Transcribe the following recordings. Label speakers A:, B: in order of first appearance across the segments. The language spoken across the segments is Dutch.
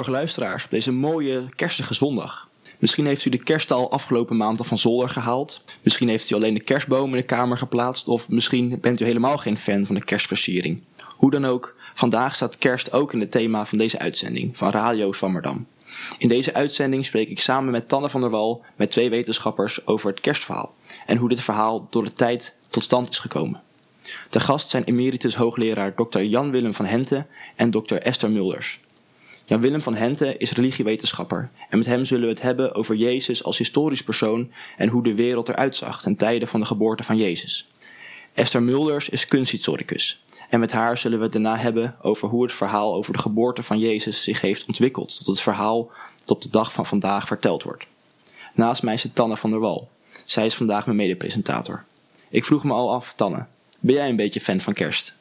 A: Goedemorgen luisteraars op deze mooie kerstige zondag. Misschien heeft u de kerststal afgelopen maand al van zolder gehaald. Misschien heeft u alleen de kerstboom in de kamer geplaatst. Of misschien bent u helemaal geen fan van de kerstversiering. Hoe dan ook, vandaag staat kerst ook in het thema van deze uitzending van Radio Swammerdam. In deze uitzending spreek ik samen met Tanne van der Wal met twee wetenschappers over het kerstverhaal. En hoe dit verhaal door de tijd tot stand is gekomen. De gast zijn emeritus hoogleraar Dr. Jan Willem van Hente en Dr. Esther Mulders. Jan Willem van Hente is religiewetenschapper en met hem zullen we het hebben over Jezus als historisch persoon en hoe de wereld eruit zag ten tijde van de geboorte van Jezus. Esther Mulders is kunsthistoricus en met haar zullen we het daarna hebben over hoe het verhaal over de geboorte van Jezus zich heeft ontwikkeld tot het verhaal dat op de dag van vandaag verteld wordt. Naast mij zit Tanne van der Wal. Zij is vandaag mijn medepresentator. Ik vroeg me al af, Tanne, ben jij een beetje fan van kerst?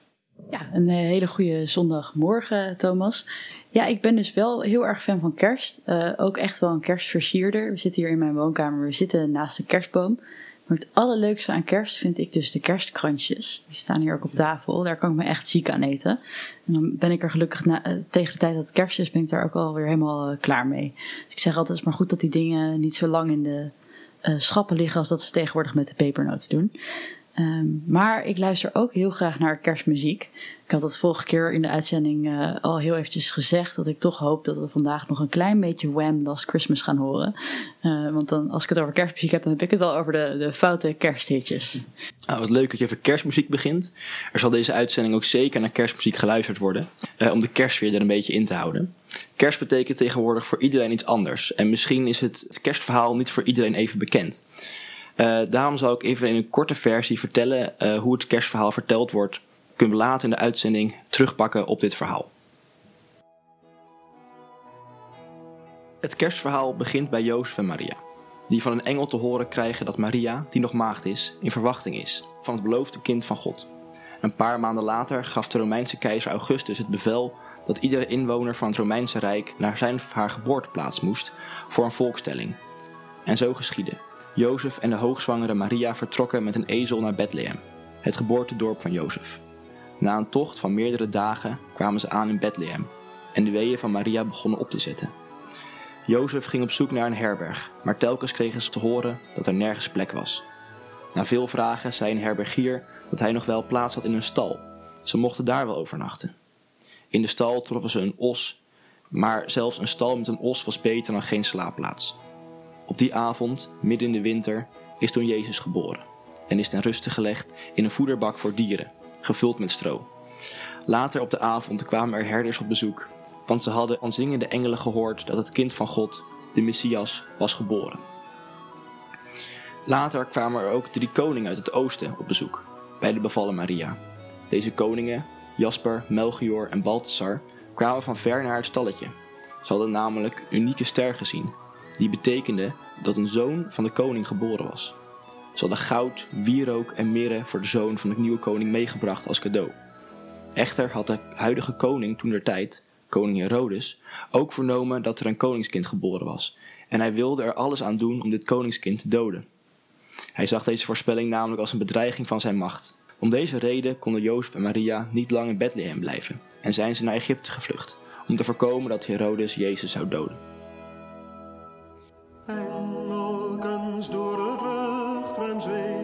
B: Ja, een eh, hele goede zondagmorgen, Thomas. Ja, ik ben dus wel heel erg fan van kerst. Uh, ook echt wel een kerstversierder. We zitten hier in mijn woonkamer, we zitten naast de kerstboom. Maar het allerleukste aan kerst vind ik dus de kerstkrantjes. Die staan hier ook op tafel. Daar kan ik me echt ziek aan eten. En dan ben ik er gelukkig na, uh, tegen de tijd dat het kerst is, ben ik daar ook alweer helemaal uh, klaar mee. Dus ik zeg altijd, het is maar goed dat die dingen niet zo lang in de schappen liggen als dat ze tegenwoordig met de pepernoten doen. Um, maar ik luister ook heel graag naar kerstmuziek. Ik had dat vorige keer in de uitzending uh, al heel eventjes gezegd dat ik toch hoop dat we vandaag nog een klein beetje Wham! Last Christmas gaan horen. Uh, want dan, als ik het over kerstmuziek heb, dan heb ik het wel over de, de foute kersthitjes.
A: Nou, wat leuk dat je over kerstmuziek begint. Er zal deze uitzending ook zeker naar kerstmuziek geluisterd worden, uh, om de kerstfeer er een beetje in te houden. Kerst betekent tegenwoordig voor iedereen iets anders. En misschien is het kerstverhaal niet voor iedereen even bekend. Uh, daarom zal ik even in een korte versie vertellen uh, hoe het kerstverhaal verteld wordt. Kunnen we later in de uitzending terugpakken op dit verhaal. Het kerstverhaal begint bij Jozef en Maria, die van een engel te horen krijgen dat Maria, die nog maagd is, in verwachting is van het beloofde kind van God. Een paar maanden later gaf de Romeinse keizer Augustus het bevel dat iedere inwoner van het Romeinse Rijk naar zijn of haar geboorteplaats moest voor een volkstelling. En zo geschiedde. Jozef en de hoogzwangere Maria vertrokken met een ezel naar Bethlehem, het geboortedorp van Jozef. Na een tocht van meerdere dagen kwamen ze aan in Bethlehem en de weeën van Maria begonnen op te zetten. Jozef ging op zoek naar een herberg, maar telkens kregen ze te horen dat er nergens plek was. Na veel vragen zei een herbergier dat hij nog wel plaats had in een stal. Ze mochten daar wel overnachten. In de stal troffen ze een os, maar zelfs een stal met een os was beter dan geen slaapplaats. Op die avond, midden in de winter, is toen Jezus geboren en is ten ruste gelegd in een voederbak voor dieren, gevuld met stro. Later op de avond kwamen er herders op bezoek, want ze hadden aan zingende engelen gehoord dat het kind van God, de Messias, was geboren. Later kwamen er ook drie koningen uit het oosten op bezoek, bij de bevallen Maria. Deze koningen, Jasper, Melchior en Balthasar, kwamen van ver naar het stalletje. Ze hadden namelijk een unieke ster gezien die betekende dat een zoon van de koning geboren was. Ze hadden goud, wierook en mirre voor de zoon van de nieuwe koning meegebracht als cadeau. Echter had de huidige koning toen der tijd, koning Herodes, ook vernomen dat er een koningskind geboren was, en hij wilde er alles aan doen om dit koningskind te doden. Hij zag deze voorspelling namelijk als een bedreiging van zijn macht. Om deze reden konden Jozef en Maria niet lang in Bethlehem blijven en zijn ze naar Egypte gevlucht, om te voorkomen dat Herodes Jezus zou doden.
C: Engelkens door het luchtruim zwevend,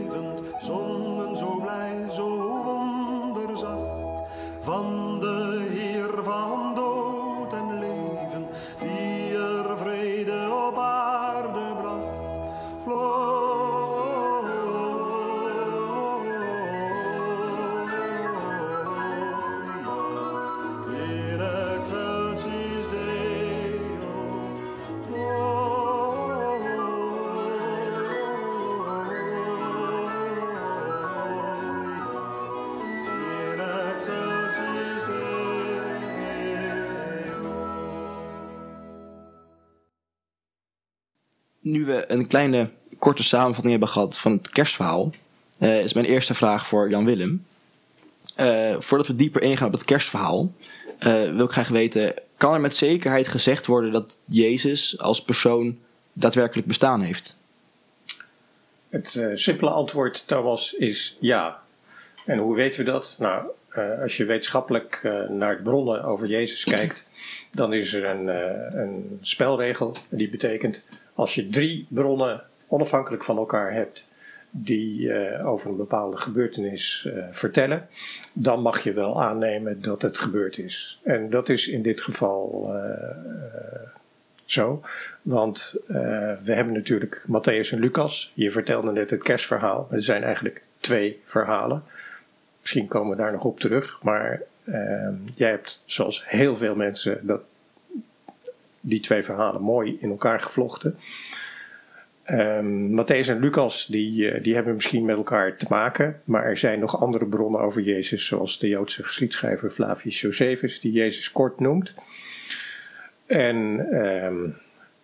A: We een kleine korte samenvatting hebben gehad van het kerstverhaal, eh, is mijn eerste vraag voor Jan Willem. Eh, voordat we dieper ingaan op het kerstverhaal, eh, wil ik graag weten: kan er met zekerheid gezegd worden dat Jezus als persoon daadwerkelijk bestaan heeft?
D: Het simpele antwoord, Thomas, is ja. En hoe weten we dat? Nou,
E: als je wetenschappelijk naar de bronnen over Jezus kijkt, dan is er een, een spelregel. Die betekent als je drie bronnen onafhankelijk van elkaar hebt die eh, over een bepaalde gebeurtenis eh, vertellen, dan mag je wel aannemen dat het gebeurd is. En dat is in dit geval eh, zo. Want we hebben natuurlijk Matthäus en Lucas. Je vertelde net het kerstverhaal. Er zijn eigenlijk twee verhalen. Misschien komen we daar nog op terug. Maar eh, jij hebt, zoals heel veel mensen, dat, die twee verhalen mooi in elkaar gevlochten. Ehm Matthäus en Lucas die, eh, die hebben misschien met elkaar te maken, maar er zijn nog andere bronnen over Jezus, zoals de Joodse geschiedschrijver Flavius Josephus, die Jezus kort noemt. En ehm,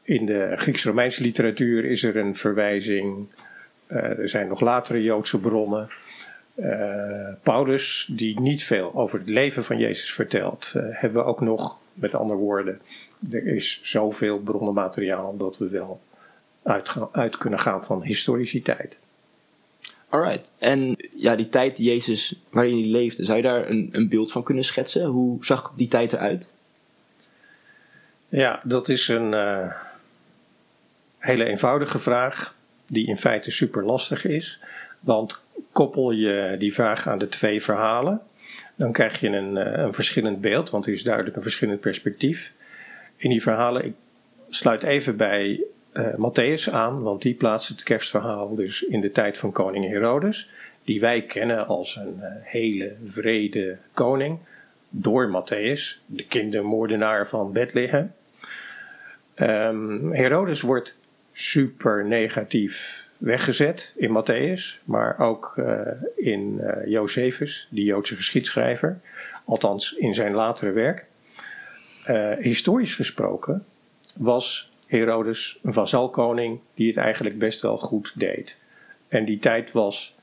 E: in de Grieks-Romeinse literatuur is er een verwijzing. eh, er zijn nog latere Joodse bronnen. Eh, Paulus, die niet veel over het leven van Jezus vertelt, hebben we ook nog, met andere woorden, er is zoveel bronnenmateriaal dat we wel uit, uit kunnen gaan van historiciteit.
A: Alright. En ja, die tijd die Jezus, waarin hij leefde, zou je daar een, een beeld van kunnen schetsen? Hoe zag die tijd eruit?
E: Ja, dat is een eh, hele eenvoudige vraag, die in feite super lastig is. Want koppel je die vraag aan de twee verhalen, dan krijg je een, eh, een verschillend beeld, want er is duidelijk een verschillend perspectief. In die verhalen, ik sluit even bij eh Matthäus aan, want die plaatst het kerstverhaal dus in de tijd van koning Herodes, die wij kennen als een eh, hele vrede koning, door Matthäus, de kindermoordenaar van Bethlehem. Ehm, Herodes wordt super negatief weggezet in Matthäus, maar ook eh, in Josephus, die Joodse geschiedschrijver, althans in zijn latere werk. Eh, historisch gesproken was Herodes een vazalkoning die het eigenlijk best wel goed deed. En die tijd was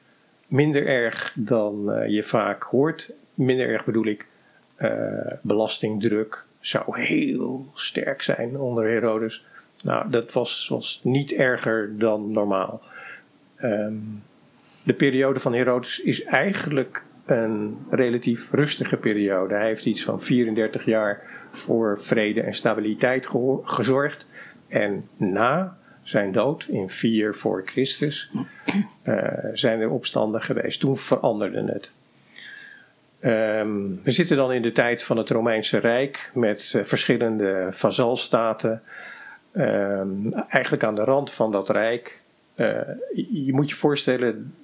E: minder erg dan eh, je vaak hoort. Minder erg bedoel ik, eh, belastingdruk zou heel sterk zijn onder Herodes. Nou, dat was, was niet erger dan normaal. Ehm, de periode van Herodes is eigenlijk een relatief rustige periode. Hij heeft iets van 34 jaar voor vrede en stabiliteit gezorgd. En na zijn dood in 4 voor Christus eh, zijn er opstanden geweest. Toen veranderde het. Ehm, we zitten dan in de tijd van het Romeinse Rijk met eh, verschillende vazalstaten. Ehm, eigenlijk aan de rand van dat rijk. Eh, je moet je voorstellen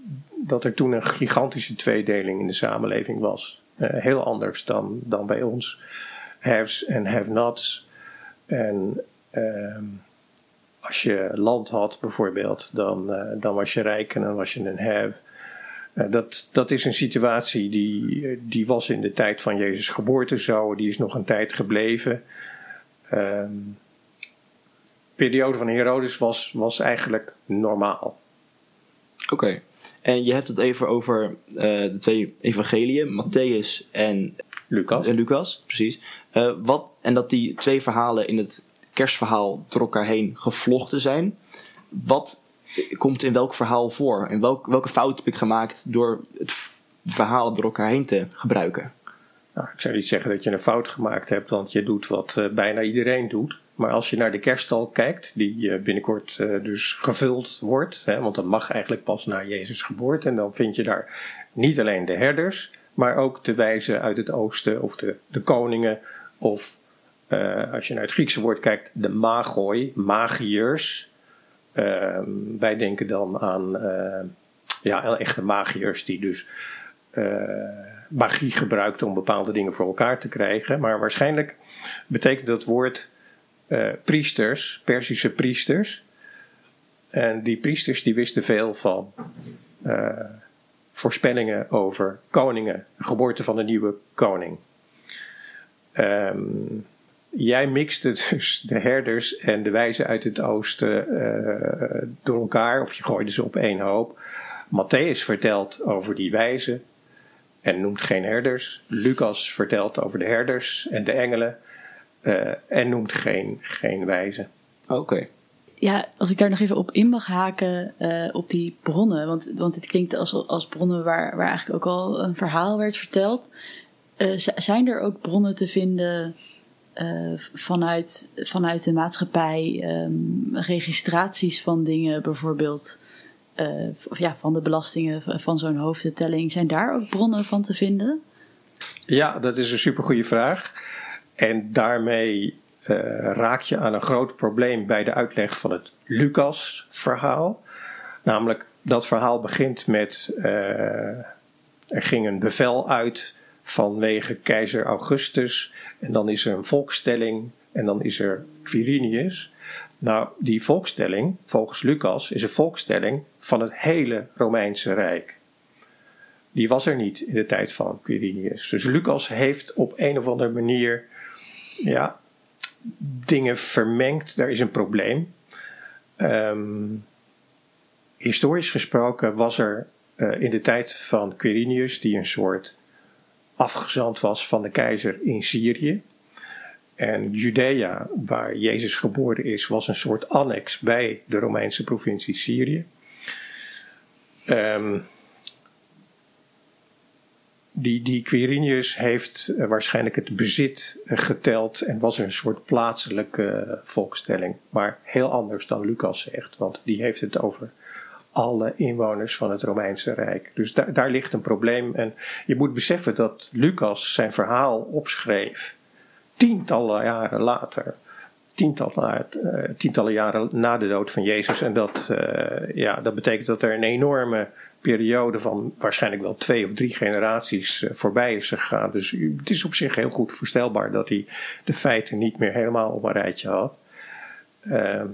E: dat er toen een gigantische tweedeling in de samenleving was. Eh, heel anders dan, dan bij ons. Haves en have-nots. En ehm, als je land had bijvoorbeeld, dan, eh, dan was je rijk en dan was je een have. Eh, dat, dat is een situatie die, die was in de tijd van Jezus' geboorte zo. Die is nog een tijd gebleven. Ehm, de periode van Herodes was, was eigenlijk normaal.
A: Oké. En je hebt het even over eh, de twee evangeliën, Matthäus en,
E: Lucas?
A: en Lucas, precies. Eh, wat, en dat die twee verhalen in het kerstverhaal door elkaar heen gevlochten zijn. Wat komt in welk verhaal voor? En welk, welke fout heb ik gemaakt door het verhaal door elkaar heen te gebruiken?
E: Nou, ik zou niet zeggen dat je een fout gemaakt hebt, want je doet wat eh, bijna iedereen doet. Maar als je naar de kerststal kijkt, die eh, binnenkort eh, dus gevuld wordt, hè, want dat mag eigenlijk pas na Jezus geboorte, en dan vind je daar niet alleen de herders, maar ook de wijzen uit het oosten, of de, de koningen, of eh, als je naar het Griekse woord kijkt, de magoi, magiërs. Ehm, wij denken dan aan ja, echte magiërs die dus magie gebruikt om bepaalde dingen voor elkaar te krijgen. Maar waarschijnlijk betekent dat woord eh, priesters, Persische priesters. En die priesters die wisten veel van eh, voorspellingen over koningen, geboorte van een nieuwe koning. Ehm, jij mixte dus de herders en de wijzen uit het oosten eh, door elkaar, of je gooide ze op één hoop. Matthäus vertelt over die wijzen en noemt geen herders. Lucas vertelt over de herders en de engelen eh, en noemt geen, geen wijzen.
A: Oké.
B: ja, als ik daar nog even op in mag haken, eh, op die bronnen. Want, want het klinkt als, als bronnen waar, waar eigenlijk ook al een verhaal werd verteld. Eh, zijn er ook bronnen te vinden eh, vanuit, vanuit de maatschappij? ehm, registraties van dingen bijvoorbeeld, eh, of ja, van de belastingen van, van zo'n hoofdtelling. Zijn daar ook bronnen van te vinden?
E: Ja, dat is een supergoeie vraag. En daarmee eh, raak je aan een groot probleem bij de uitleg van het Lucas-verhaal. Namelijk, dat verhaal begint met: eh, er ging een bevel uit vanwege keizer Augustus. En dan is er een volkstelling en dan is er Quirinius. Nou, die volkstelling, volgens Lucas, is een volkstelling van het hele Romeinse Rijk die was er niet in de tijd van Quirinius. Dus Lucas heeft op een of andere manier ja, dingen vermengd. Daar is een probleem. Ehm, historisch gesproken was er eh, in de tijd van Quirinius, die een soort afgezant was van de keizer in Syrië. En Judea, waar Jezus geboren is, was een soort annex bij de Romeinse provincie Syrië. Ehm, die, die Quirinius heeft eh, waarschijnlijk het bezit eh, geteld en was een soort plaatselijke eh, volkstelling. Maar heel anders dan Lucas zegt, want die heeft het over alle inwoners van het Romeinse Rijk. Dus daar daar ligt een probleem. En je moet beseffen dat Lucas zijn verhaal opschreef tientallen jaren later. Tientallen, eh, tientallen jaren na de dood van Jezus. En dat, eh, ja, dat betekent dat er een enorme periode van waarschijnlijk wel twee of drie generaties eh, voorbij is gegaan. Dus het is op zich heel goed voorstelbaar dat hij de feiten niet meer helemaal op een rijtje had. Ehm,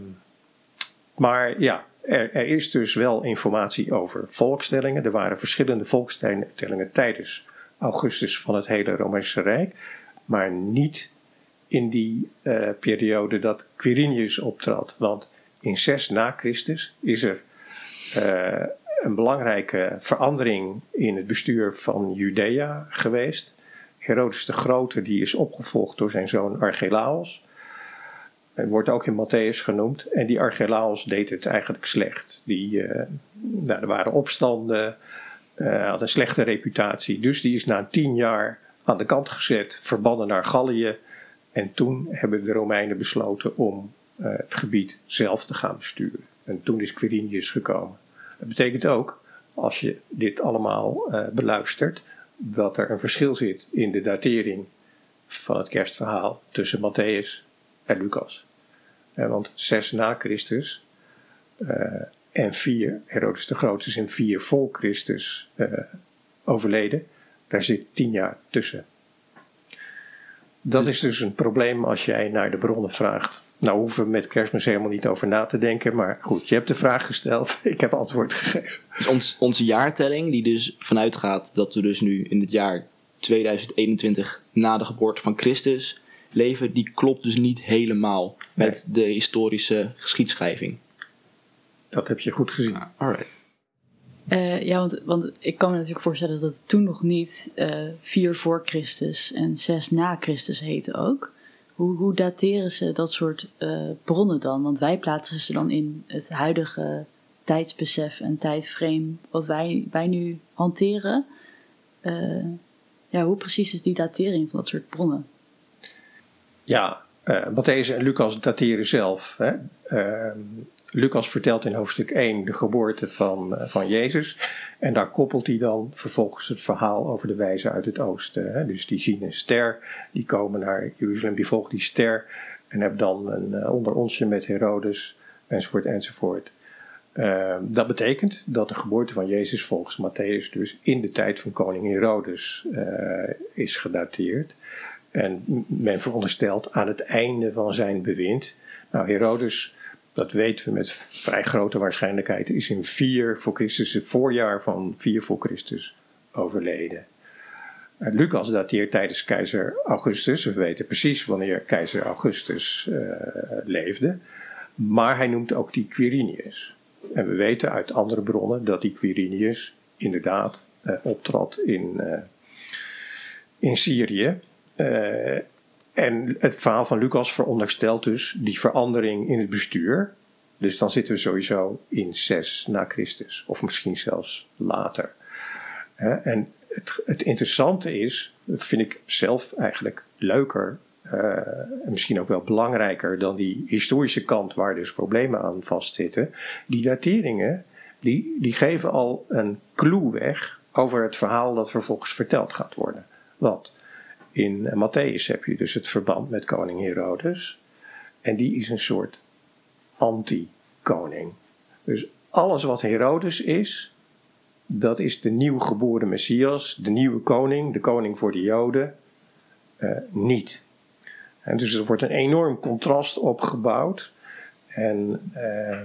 E: maar ja, er, er is dus wel informatie over volkstellingen. Er waren verschillende volkstellingen tijdens Augustus van het hele Romeinse Rijk, maar niet in die eh, periode dat Quirinius optrad. Want in 6 na Christus is er eh, een belangrijke verandering in het bestuur van Judea geweest. Herodes de Grote die is opgevolgd door zijn zoon Archelaos. Hij wordt ook in Matthäus genoemd. En die Archelaos deed het eigenlijk slecht. Die, eh, nou, er waren opstanden, had een slechte reputatie. Dus die is na tien jaar aan de kant gezet, verbannen naar Gallië. En toen hebben de Romeinen besloten om eh, het gebied zelf te gaan besturen. En toen is Quirinius gekomen. Dat betekent ook, als je dit allemaal eh, beluistert, dat er een verschil zit in de datering van het kerstverhaal tussen Matthäus en Lucas. Eh, want 6 na Christus en 4, Herodes de Grote is in 4 voor Christus overleden, daar zit 10 jaar tussen. Dat is dus een probleem als jij naar de bronnen vraagt. Nou hoeven we met kerstmis helemaal niet over na te denken. Maar goed, je hebt de vraag gesteld. Ik heb antwoord gegeven.
A: Dus ons, onze jaartelling, die dus vanuit gaat dat we dus nu in het jaar 2021 na de geboorte van Christus leven, die klopt dus niet helemaal met de historische geschiedschrijving.
E: Dat heb je goed gezien.
A: Alright.
B: Eh, ja, want, want ik kan me natuurlijk voorstellen dat het toen nog niet eh 4 voor Christus en 6 na Christus heette ook. Hoe, hoe dateren ze dat soort eh, bronnen dan? Want wij plaatsen ze dan in het huidige tijdsbesef en tijdframe wat wij, wij nu hanteren. Ja, hoe precies is die datering van dat soort bronnen?
E: Ja, eh Matthäus en Lucas dateren zelf. Hè. Eh, Lucas vertelt in hoofdstuk 1 de geboorte van, eh, van Jezus. En daar koppelt hij dan vervolgens het verhaal over de wijzen uit het oosten. Dus die zien een ster, die komen naar Jeruzalem, die volgen die ster. En hebben dan een eh, onderonsje met Herodes, enzovoort, enzovoort. Eh, dat betekent dat de geboorte van Jezus volgens Matthäus dus in de tijd van koning Herodes eh, is gedateerd. En men veronderstelt aan het einde van zijn bewind. Nou, Herodes, dat weten we met vrij grote waarschijnlijkheid, is in 4 voor Christus, het voorjaar van 4 voor Christus, overleden. En Lucas dateert tijdens keizer Augustus. We weten precies wanneer keizer Augustus eh, leefde. Maar hij noemt ook die Quirinius. En we weten uit andere bronnen dat die Quirinius inderdaad eh, optrad in, eh, in Syrië. En het verhaal van Lucas veronderstelt dus die verandering in het bestuur. Dus dan zitten we sowieso in 6 na Christus, of misschien zelfs later. En het, het interessante is, dat vind ik zelf eigenlijk leuker eh, en misschien ook wel belangrijker dan die historische kant waar dus problemen aan vastzitten. Die dateringen, die, die geven al een clue weg over het verhaal dat vervolgens verteld gaat worden. Want in Matthäus heb je dus het verband met koning Herodes. En die is een soort anti-koning. Dus alles wat Herodes is, dat is de nieuw geboren Messias, de nieuwe koning, de koning voor de Joden, eh, niet. En dus er wordt een enorm contrast opgebouwd. En eh,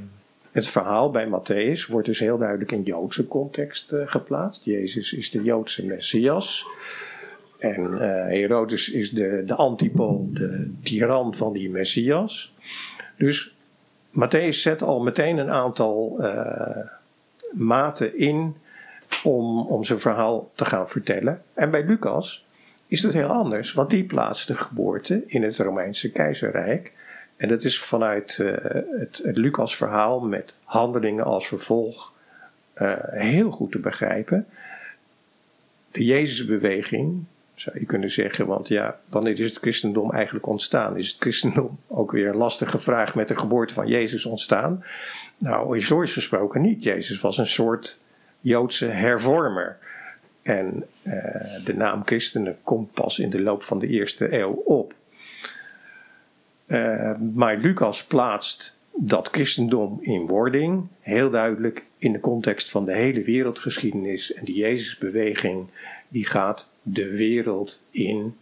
E: het verhaal bij Matthäus wordt dus heel duidelijk in Joodse context eh, geplaatst. Jezus is de Joodse Messias. En eh, Herodes is de, de antipool, de tiran van die Messias. Dus Matthäus zet al meteen een aantal eh, maten in om, om zijn verhaal te gaan vertellen. En bij Lucas is dat heel anders, want die plaatst de geboorte in het Romeinse keizerrijk. En dat is vanuit eh, het, Lucas-verhaal met handelingen als vervolg heel goed te begrijpen. De Jezusbeweging, zou je kunnen zeggen, want ja, wanneer is het christendom eigenlijk ontstaan? Is het christendom ook weer een lastige vraag met de geboorte van Jezus ontstaan? Nou, historisch gesproken niet. Jezus was een soort Joodse hervormer. En eh, de naam christenen komt pas in de loop van de eerste eeuw op. Eh, maar Lucas plaatst dat christendom in wording heel duidelijk in de context van de hele wereldgeschiedenis. En die Jezusbeweging die gaat de wereld in.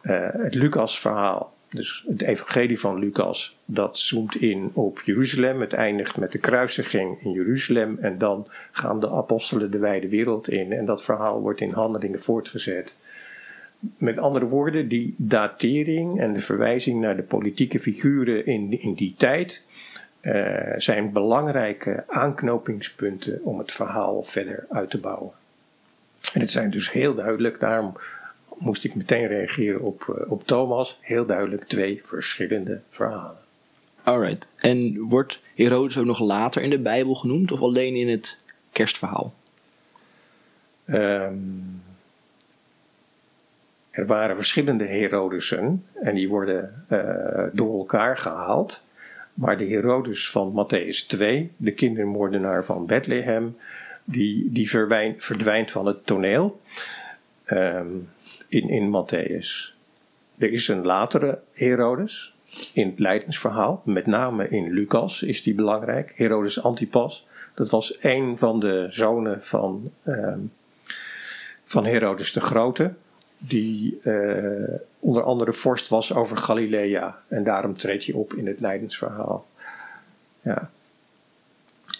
E: Eh, het Lucas-verhaal, dus het evangelie van Lucas, dat zoomt in op Jeruzalem. Het eindigt met de kruisiging in Jeruzalem. En dan gaan de apostelen de wijde wereld in. En dat verhaal wordt in handelingen voortgezet. Met andere woorden, die datering en de verwijzing naar de politieke figuren in, in die tijd eh, zijn belangrijke aanknopingspunten om het verhaal verder uit te bouwen. En het zijn dus heel duidelijk, daarom moest ik meteen reageren op, eh, op Thomas, heel duidelijk twee verschillende verhalen.
A: Alright. En wordt Herodes ook nog later in de Bijbel genoemd of alleen in het kerstverhaal?
E: Ehm, er waren verschillende Herodesen en die worden eh, door elkaar gehaald. Maar de Herodes van Matthäus 2, de kindermoordenaar van Bethlehem, die, die verdwijn- verdwijnt van het toneel ehm, in, in Matthäus. Er is een latere Herodes in het Leidensverhaal, met name in Lucas is die belangrijk. Herodes Antipas, dat was een van de zonen van, ehm, van Herodes de Grote, die eh, onder andere vorst was over Galilea. En daarom treedt hij op in het Leidensverhaal. Ja.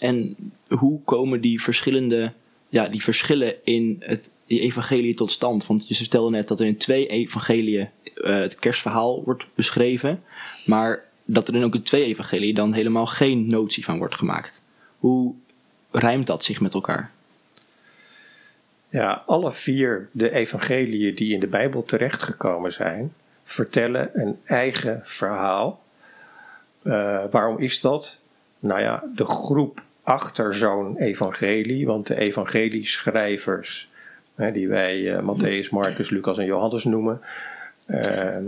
A: En hoe komen die verschillende, ja, die verschillen in het die evangelie tot stand? Want je stelde net dat er in twee evangeliën eh, het kerstverhaal wordt beschreven, maar dat er in ook in twee evangeliën dan helemaal geen notie van wordt gemaakt. Hoe rijmt dat zich met elkaar?
E: Ja, alle vier de evangeliën die in de Bijbel terechtgekomen zijn, vertellen een eigen verhaal. Eh, waarom is dat? Nou ja, de groep achter zo'n evangelie, want de evangelieschrijvers, die wij eh, Matthäus, Marcus, Lucas en Johannes noemen, ehm,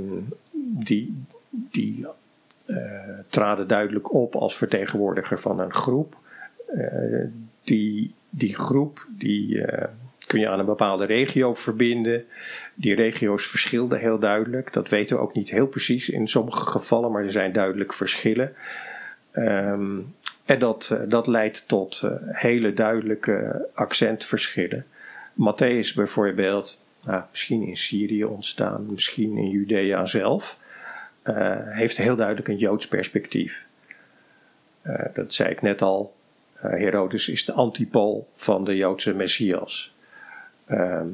E: die, die eh, traden duidelijk op als vertegenwoordiger van een groep. Eh, die, die groep die, kun je aan een bepaalde regio verbinden. Die regio's verschilden heel duidelijk. Dat weten we ook niet heel precies in sommige gevallen, maar er zijn duidelijk verschillen. Ehm, en dat, eh, dat leidt tot eh, hele duidelijke accentverschillen. Matthäus bijvoorbeeld, nou, misschien in Syrië ontstaan, misschien in Judea zelf, eh, heeft heel duidelijk een Joods perspectief. Dat zei ik net al. Herodes is de antipool van de Joodse Messias. Ehm,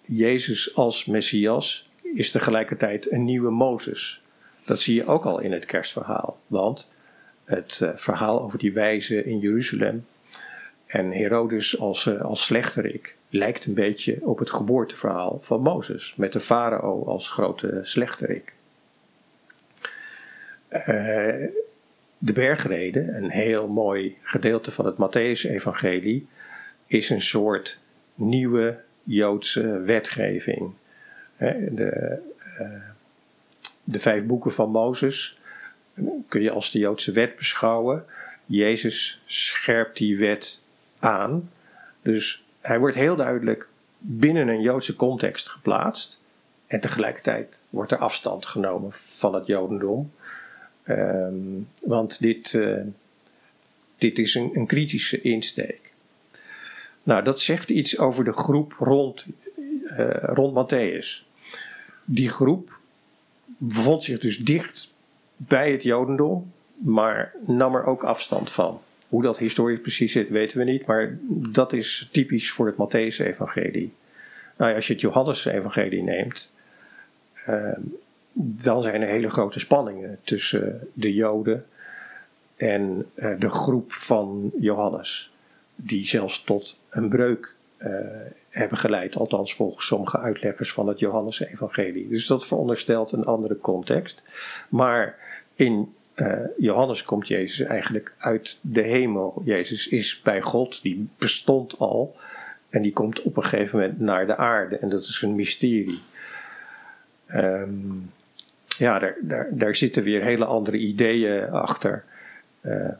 E: Jezus als Messias is tegelijkertijd een nieuwe Mozes. Dat zie je ook al in het kerstverhaal. Want het eh, verhaal over die wijze in Jeruzalem en Herodes als, eh, als slechterik lijkt een beetje op het geboorteverhaal van Mozes. Met de farao als grote slechterik. Eh, de bergreden, een heel mooi gedeelte van het Matthäus-evangelie, is een soort nieuwe Joodse wetgeving. De, de vijf boeken van Mozes kun je als de Joodse wet beschouwen. Jezus scherpt die wet aan. Dus hij wordt heel duidelijk binnen een Joodse context geplaatst. En tegelijkertijd wordt er afstand genomen van het Jodendom. Ehm, want dit, eh, dit is een, een kritische insteek. Nou, dat zegt iets over de groep rond, eh, rond Matthäus. Die groep bevond zich dus dicht bij het Jodendom, maar nam er ook afstand van. Hoe dat historisch precies zit, weten we niet, maar dat is typisch voor het Matthäus-evangelie. Nou als je het Johannes-evangelie neemt, ehm, dan zijn er hele grote spanningen tussen de Joden en eh, de groep van Johannes, die zelfs tot een breuk hebben geleid, althans volgens sommige uitleggers van het Johannes-evangelie. Dus dat veronderstelt een andere context. Maar in eh, Johannes komt Jezus eigenlijk uit de hemel. Jezus is bij God, die bestond al. En die komt op een gegeven moment naar de aarde. En dat is een mysterie. Ehm, ja, daar, daar, daar zitten weer hele andere ideeën achter. Ehm,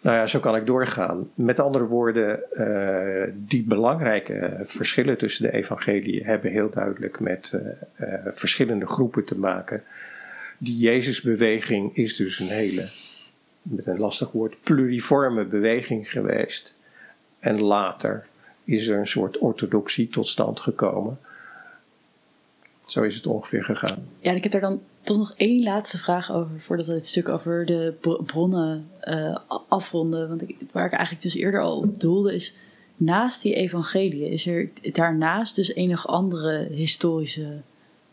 E: nou ja, zo kan ik doorgaan. Met andere woorden, eh, die belangrijke verschillen tussen de evangelieën hebben heel duidelijk met eh, eh, verschillende groepen te maken. Die Jezusbeweging is dus een hele, met een lastig woord, pluriforme beweging geweest. En later is er een soort orthodoxie tot stand gekomen. Zo is het ongeveer gegaan.
B: Ja, ik heb daar dan toch nog één laatste vraag over, voordat we het stuk over de br- bronnen eh, afronden. Want ik, waar ik eigenlijk dus eerder al op doelde is, naast die evangeliën, is er daarnaast dus enig andere historische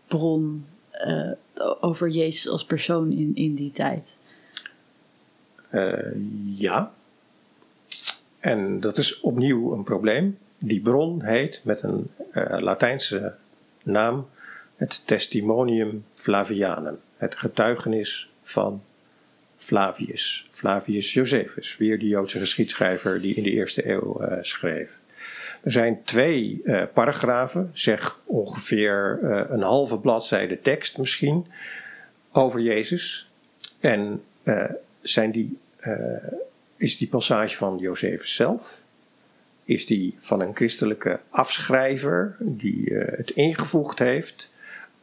B: bron eh, over Jezus als persoon in, in die tijd.
E: Eh, ja. En dat is opnieuw een probleem. Die bron heet met een Latijnse naam het Testimonium Flavianum. Het getuigenis van Flavius. Flavius Josephus, weer de Joodse geschiedschrijver die in de eerste eeuw eh, schreef. Er zijn twee eh, paragrafen, zeg ongeveer eh, een halve bladzijde tekst misschien, over Jezus. En zijn die, is die passage van Josephus zelf? Is die van een christelijke afschrijver die het ingevoegd heeft?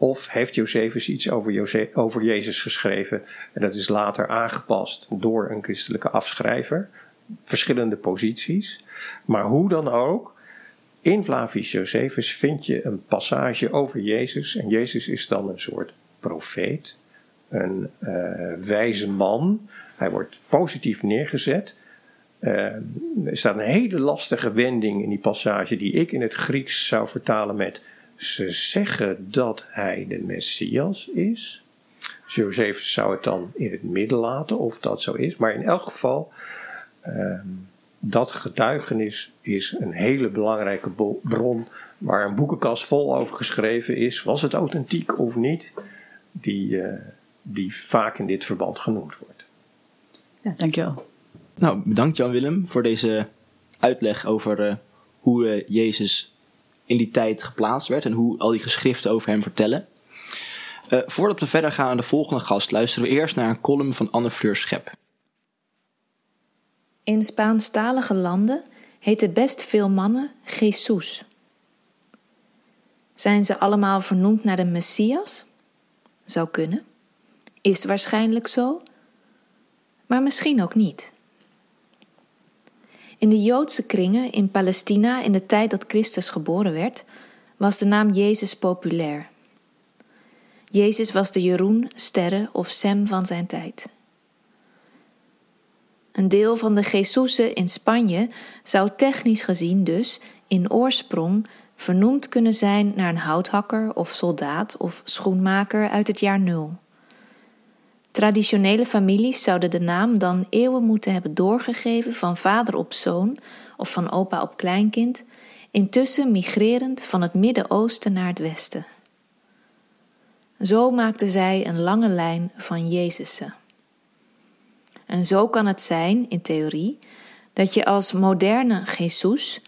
E: Of heeft Josephus iets over, over Jezus geschreven en dat is later aangepast door een christelijke afschrijver? Verschillende posities. Maar hoe dan ook, in Flavius Josephus vind je een passage over Jezus. En Jezus is dan een soort profeet, een eh, wijze man. Hij wordt positief neergezet. Eh, er staat een hele lastige wending in die passage die ik in het Grieks zou vertalen met ze zeggen dat hij de Messias is. Josephus zou het dan in het midden laten of dat zo is. Maar in elk geval, ehm, dat getuigenis is een hele belangrijke bron waar een boekenkast vol over geschreven is. Was het authentiek of niet? Die, eh, die vaak in dit verband genoemd wordt.
B: Ja, dankjewel.
A: Nou, bedankt Jan-Willem voor deze uitleg over eh, hoe eh, Jezus in die tijd geplaatst werd en hoe al die geschriften over hem vertellen. Eh, voordat we verder gaan aan de volgende gast, luisteren we eerst naar een column van Anne Fleur Schep.
D: In Spaanstalige landen heten best veel mannen Jesus. Zijn ze allemaal vernoemd naar de Messias? Zou kunnen. Is waarschijnlijk zo. Maar misschien ook niet. In de Joodse kringen in Palestina in de tijd dat Christus geboren werd, was de naam Jezus populair. Jezus was de Jeroen, Sterre of Sem van zijn tijd. Een deel van de Jesusen in Spanje zou technisch gezien dus in oorsprong vernoemd kunnen zijn naar een houthakker of soldaat of schoenmaker uit het jaar nul. Traditionele families zouden de naam dan eeuwen moeten hebben doorgegeven van vader op zoon of van opa op kleinkind, intussen migrerend van het Midden-Oosten naar het Westen. Zo maakten zij een lange lijn van Jezussen. En zo kan het zijn, in theorie, dat je als moderne Jesus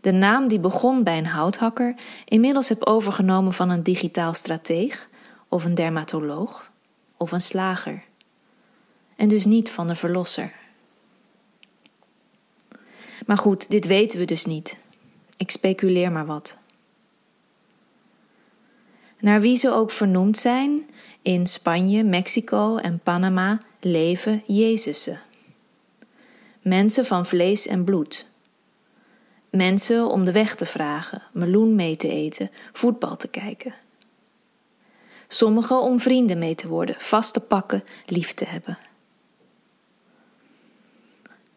D: de naam die begon bij een houthakker inmiddels hebt overgenomen van een digitaal strateeg of een dermatoloog of een slager. En dus niet van de verlosser. Maar goed, dit weten we dus niet. Ik speculeer maar wat. Naar wie ze ook vernoemd zijn, in Spanje, Mexico en Panama leven Jezusen. Mensen van vlees en bloed. Mensen om de weg te vragen, meloen mee te eten, voetbal te kijken. Sommigen om vrienden mee te worden, vast te pakken, lief te hebben.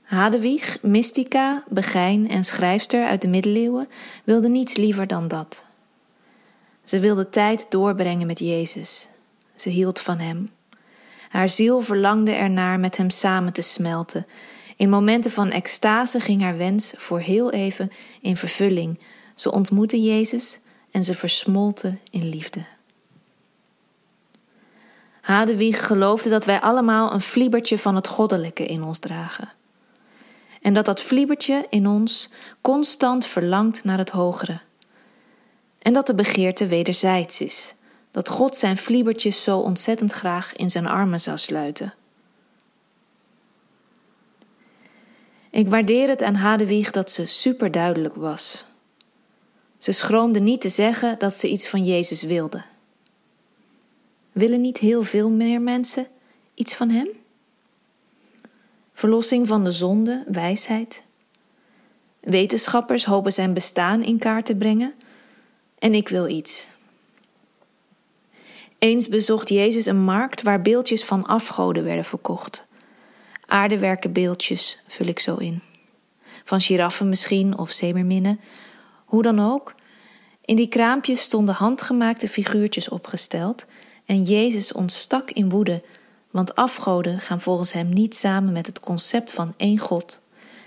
D: Hadewig, mystica, begijn en schrijfster uit de middeleeuwen wilde niets liever dan dat. Ze wilde tijd doorbrengen met Jezus. Ze hield van Hem. Haar ziel verlangde ernaar met Hem samen te smelten. In momenten van extase ging haar wens voor heel even in vervulling. Ze ontmoette Jezus en ze versmolten in liefde. Hadewig geloofde dat wij allemaal een vliebertje van het goddelijke in ons dragen. En dat dat vliebertje in ons constant verlangt naar het hogere. En dat de begeerte wederzijds is, dat God zijn vliebertjes zo ontzettend graag in zijn armen zou sluiten. Ik waardeer het aan Hadewig dat ze superduidelijk was. Ze schroomde niet te zeggen dat ze iets van Jezus wilde. Willen niet heel veel meer mensen iets van Hem? Verlossing van de zonde, wijsheid. Wetenschappers hopen zijn bestaan in kaart te brengen. En ik wil iets. Eens bezocht Jezus een markt waar beeldjes van afgoden werden verkocht. Aardewerken beeldjes vul ik zo in. Van giraffen misschien of zeemerminnen. Hoe dan ook. In die kraampjes stonden handgemaakte figuurtjes opgesteld en Jezus ontstak in woede, want afgoden gaan volgens hem niet samen met het concept van één God.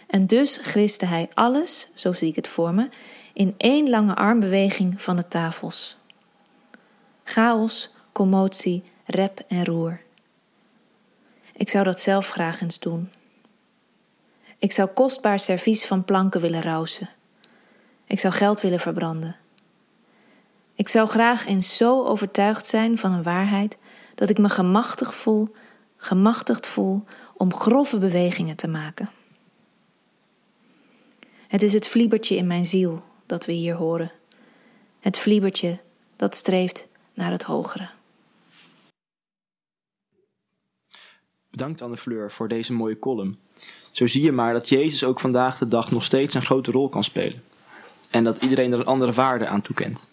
D: En dus griste hij alles, zo zie ik het voor me, in één lange armbeweging van de tafels. Chaos, commotie, rep en roer. Ik zou dat zelf graag eens doen. Ik zou kostbaar servies van planken willen rousen. Ik zou geld willen verbranden. Ik zou graag eens zo overtuigd zijn van een waarheid dat ik me gemachtigd voel, gemachtigd voel om grove bewegingen te maken. Het is het vliebertje in mijn ziel dat we hier horen. Het vliebertje dat streeft naar het hogere.
A: Bedankt Anne Fleur voor deze mooie column. Zo zie je maar dat Jezus ook vandaag de dag nog steeds een grote rol kan spelen. En dat iedereen er een andere waarde aan toekent.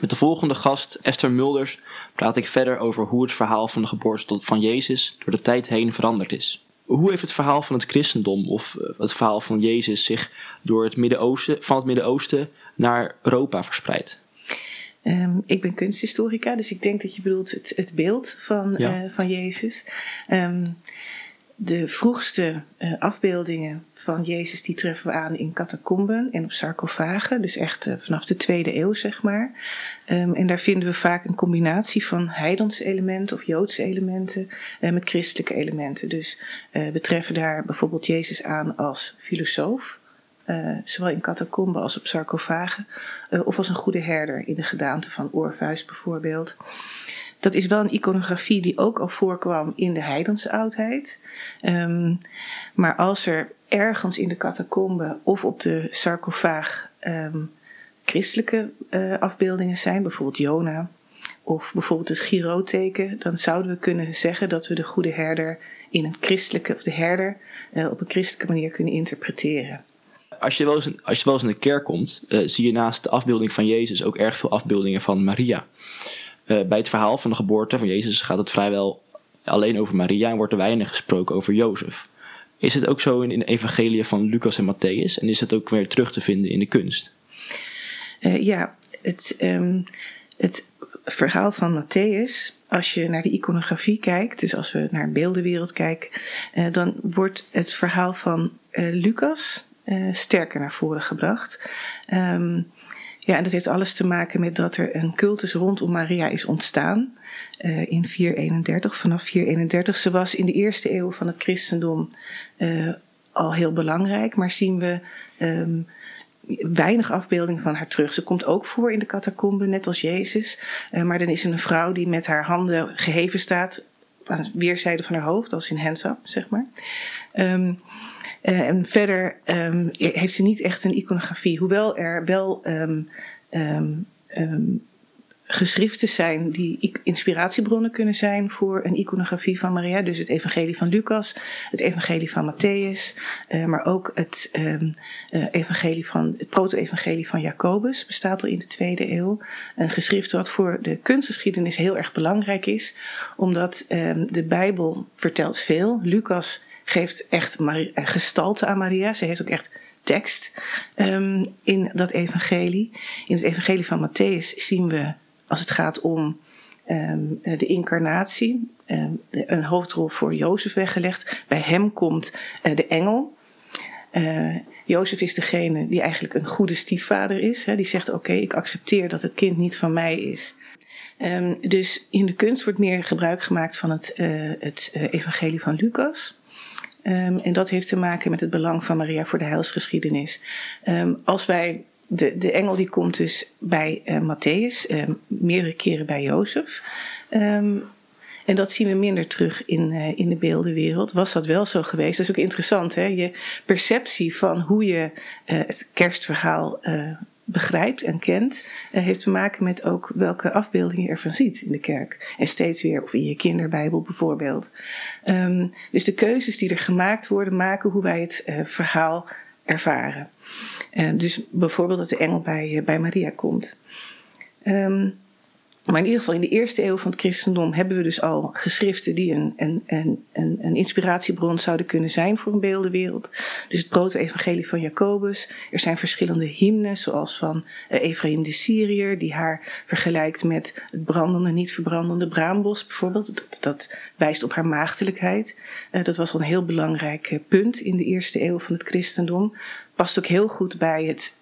A: Met de volgende gast, Esther Mulders, praat ik verder over hoe het verhaal van de geboorte van Jezus door de tijd heen veranderd is. Hoe heeft het verhaal van het christendom of eh, het verhaal van Jezus zich door het Midden-Oosten, van het Midden-Oosten naar Europa verspreid?
F: Um, ik ben kunsthistorica, dus ik denk dat je bedoelt het, het beeld van,
A: Ja.
F: uh, van Jezus. Um, de vroegste uh, afbeeldingen van Jezus die treffen we aan in catacomben en op sarcofagen, dus echt uh, vanaf de tweede eeuw zeg maar. Um, en daar vinden we vaak een combinatie van heidense elementen of joodse elementen uh, met christelijke elementen. Dus we treffen daar bijvoorbeeld Jezus aan als filosoof. Zowel in catacomben als op sarcofagen, of als een goede herder in de gedaante van Orpheus bijvoorbeeld. Dat is wel een iconografie die ook al voorkwam in de heidense oudheid. Um, maar als er ergens in de catacomben of op de sarcofaag um, christelijke uh, afbeeldingen zijn, bijvoorbeeld Jona of bijvoorbeeld het Giro-teken, dan zouden we kunnen zeggen dat we de goede herder in een christelijke, of de herder op een christelijke manier kunnen interpreteren
A: als je wel eens, als je wel eens in de kerk komt, uh, zie je naast de afbeelding van Jezus ook erg veel afbeeldingen van Maria. Uh, bij het verhaal van de geboorte van Jezus gaat het vrijwel alleen over Maria en wordt er weinig gesproken over Jozef. Is het ook zo in, de evangelie van Lucas en Matthäus en is het ook weer terug te vinden in de kunst?
F: Uh, ja, het, um, het verhaal van Matthäus, als je naar de iconografie kijkt, dus als we naar een beeldenwereld kijken, dan wordt het verhaal van Lucas sterker naar voren gebracht. Um, Ja, en dat heeft alles te maken met dat er een cultus rondom Maria is ontstaan uh, in 431, vanaf 431. Ze was in de eerste eeuw van het christendom uh, al heel belangrijk, maar zien we um, weinig afbeelding van haar terug. Ze komt ook voor in de catacomben, net als Jezus. Uh, maar dan is er een vrouw die met haar handen geheven staat aan weerszijden van haar hoofd, als in hands up, zeg maar. Uh, en verder um, heeft ze niet echt een iconografie, hoewel er wel um, geschriften zijn die inspiratiebronnen kunnen zijn voor een iconografie van Maria. Dus het evangelie van Lucas, het evangelie van Matthäus, uh, maar ook het, uh, evangelie van, het proto-evangelie van Jacobus bestaat al in de tweede eeuw. Een geschrift wat voor de kunstgeschiedenis heel erg belangrijk is, omdat de Bijbel vertelt veel. Lucas geeft echt Maria, gestalte aan Maria. Ze heeft ook echt tekst um, in dat evangelie. In het evangelie van Matthäus zien we als het gaat om um, de incarnatie, um, een hoofdrol voor Jozef weggelegd. Bij hem komt uh, de engel. Uh, Jozef is degene die eigenlijk een goede stiefvader is. Hè, die zegt: Oké, ik accepteer dat het kind niet van mij is. Dus in de kunst wordt meer gebruik gemaakt van het, het evangelie van Lucas. Um, en dat heeft te maken met het belang van Maria voor de heilsgeschiedenis. Um, als wij de, de engel die komt dus bij uh, Matthäus, uh, meerdere keren bij Jozef. En dat zien we minder terug in, uh, in de beeldenwereld. Was dat wel zo geweest? Dat is ook interessant, hè? Je perceptie van hoe je het kerstverhaal begrijpt en kent, heeft te maken met ook welke afbeelding je ervan ziet in de kerk. En steeds weer, of in je kinderbijbel bijvoorbeeld. Um, dus de keuzes die er gemaakt worden, maken hoe wij het verhaal ervaren. Uh, dus bijvoorbeeld dat de engel bij, bij Maria komt. Um, maar in ieder geval in de eerste eeuw van het christendom hebben we dus al geschriften die een, een, inspiratiebron zouden kunnen zijn voor een beeldenwereld. Dus het proto-evangelie van Jacobus. Er zijn verschillende hymnes, zoals van uh, Ephraim de Syriër, die haar vergelijkt met het brandende, niet verbrandende braambos bijvoorbeeld. Dat, dat wijst op haar maagdelijkheid. Uh, dat was al een heel belangrijk uh, punt in de eerste eeuw van het christendom past ook heel goed bij het